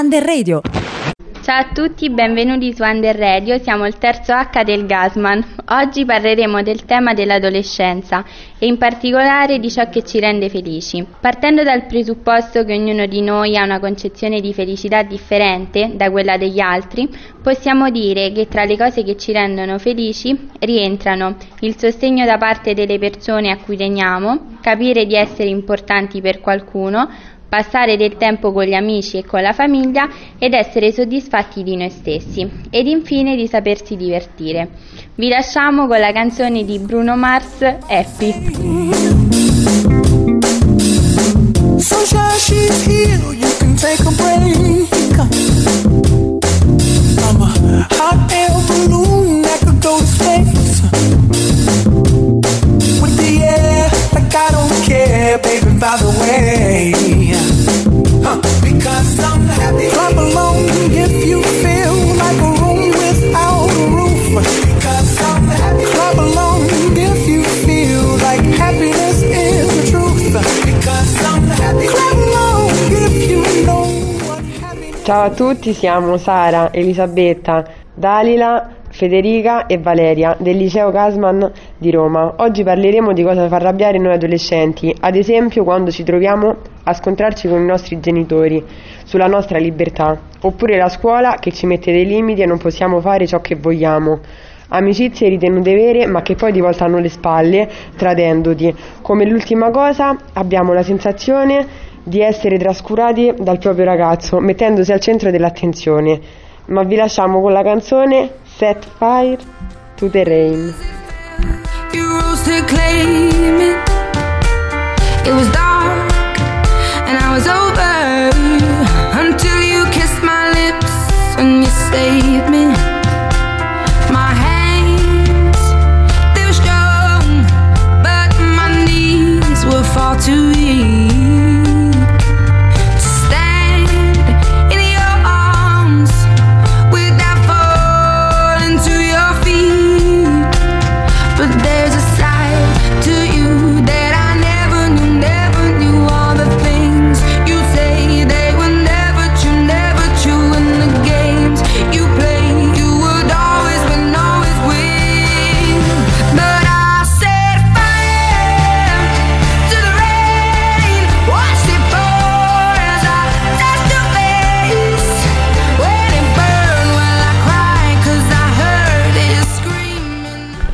Under Radio. Ciao a tutti, benvenuti su Under Radio, siamo il terzo H del Gasman. Oggi parleremo del tema dell'adolescenza e in particolare di ciò che ci rende felici. Partendo dal presupposto che ognuno di noi ha una concezione di felicità differente da quella degli altri, possiamo dire che tra le cose che ci rendono felici rientrano il sostegno da parte delle persone a cui teniamo, capire di essere importanti per qualcuno, passare del tempo con gli amici e con la famiglia ed essere soddisfatti di noi stessi ed infine di sapersi divertire. Vi lasciamo con la canzone di Bruno Mars, Happy. Ciao a tutti, siamo Sara, Elisabetta, Dalila Federica e Valeria del liceo Casman di Roma. Oggi parleremo di cosa fa arrabbiare noi adolescenti, ad esempio quando ci troviamo a scontrarci con i nostri genitori sulla nostra libertà, oppure la scuola che ci mette dei limiti e non possiamo fare ciò che vogliamo. Amicizie ritenute vere ma che poi ti voltano le spalle tradendoti. Come l'ultima cosa abbiamo la sensazione di essere trascurati dal proprio ragazzo, mettendosi al centro dell'attenzione. Ma vi lasciamo con la canzone set fire to the rain.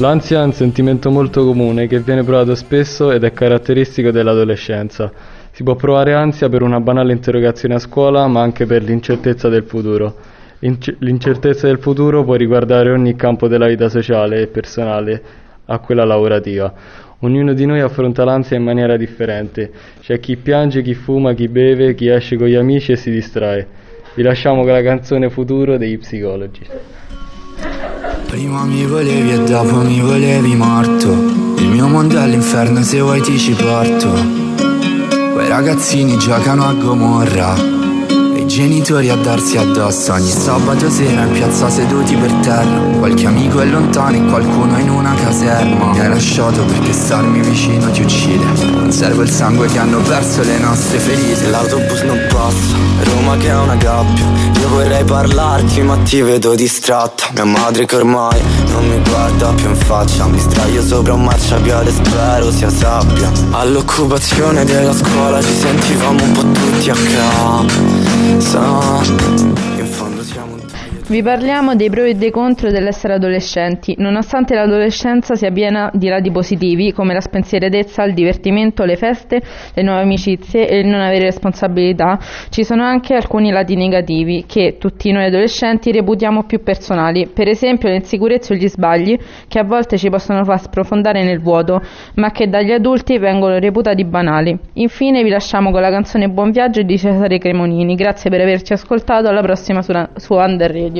L'ansia è un sentimento molto comune che viene provato spesso ed è caratteristico dell'adolescenza. Si può provare ansia per una banale interrogazione a scuola, ma anche per l'incertezza del futuro. L'incertezza del futuro può riguardare ogni campo della vita sociale e personale, a quella lavorativa. Ognuno di noi affronta l'ansia in maniera differente. C'è chi piange, chi fuma, chi beve, chi esce con gli amici e si distrae. Vi lasciamo con la canzone Futuro degli psicologi. Prima mi volevi e dopo mi volevi morto. Il mio mondo è l'inferno se vuoi ti ci porto. Quei ragazzini giocano a Gomorra. Genitori a darsi addosso. Ogni sabato sera in piazza seduti per terra. Qualche amico è lontano e qualcuno in una caserma. Mi hai lasciato perché starmi vicino ti uccide. Non serve il sangue che hanno perso le nostre ferite. L'autobus Roma che è una gabbia. Io vorrei parlarti ma ti vedo distratta. Mia madre che ormai non mi guarda più in faccia. Mi straio sopra un marciapiede spero sia sabbia. All'occupazione della scuola ci sentivamo un po' tutti a sun Vi parliamo dei pro e dei contro dell'essere adolescenti. Nonostante l'adolescenza sia piena di lati positivi, come la spensieratezza, il divertimento, le feste, le nuove amicizie e il non avere responsabilità, ci sono anche alcuni lati negativi che tutti noi adolescenti reputiamo più personali. Per esempio l'insicurezza o gli sbagli, che a volte ci possono far sprofondare nel vuoto, ma che dagli adulti vengono reputati banali. Infine vi lasciamo con la canzone Buon viaggio di Cesare Cremonini. Grazie per averci ascoltato, alla prossima su, su Under Radio.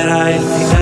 that I think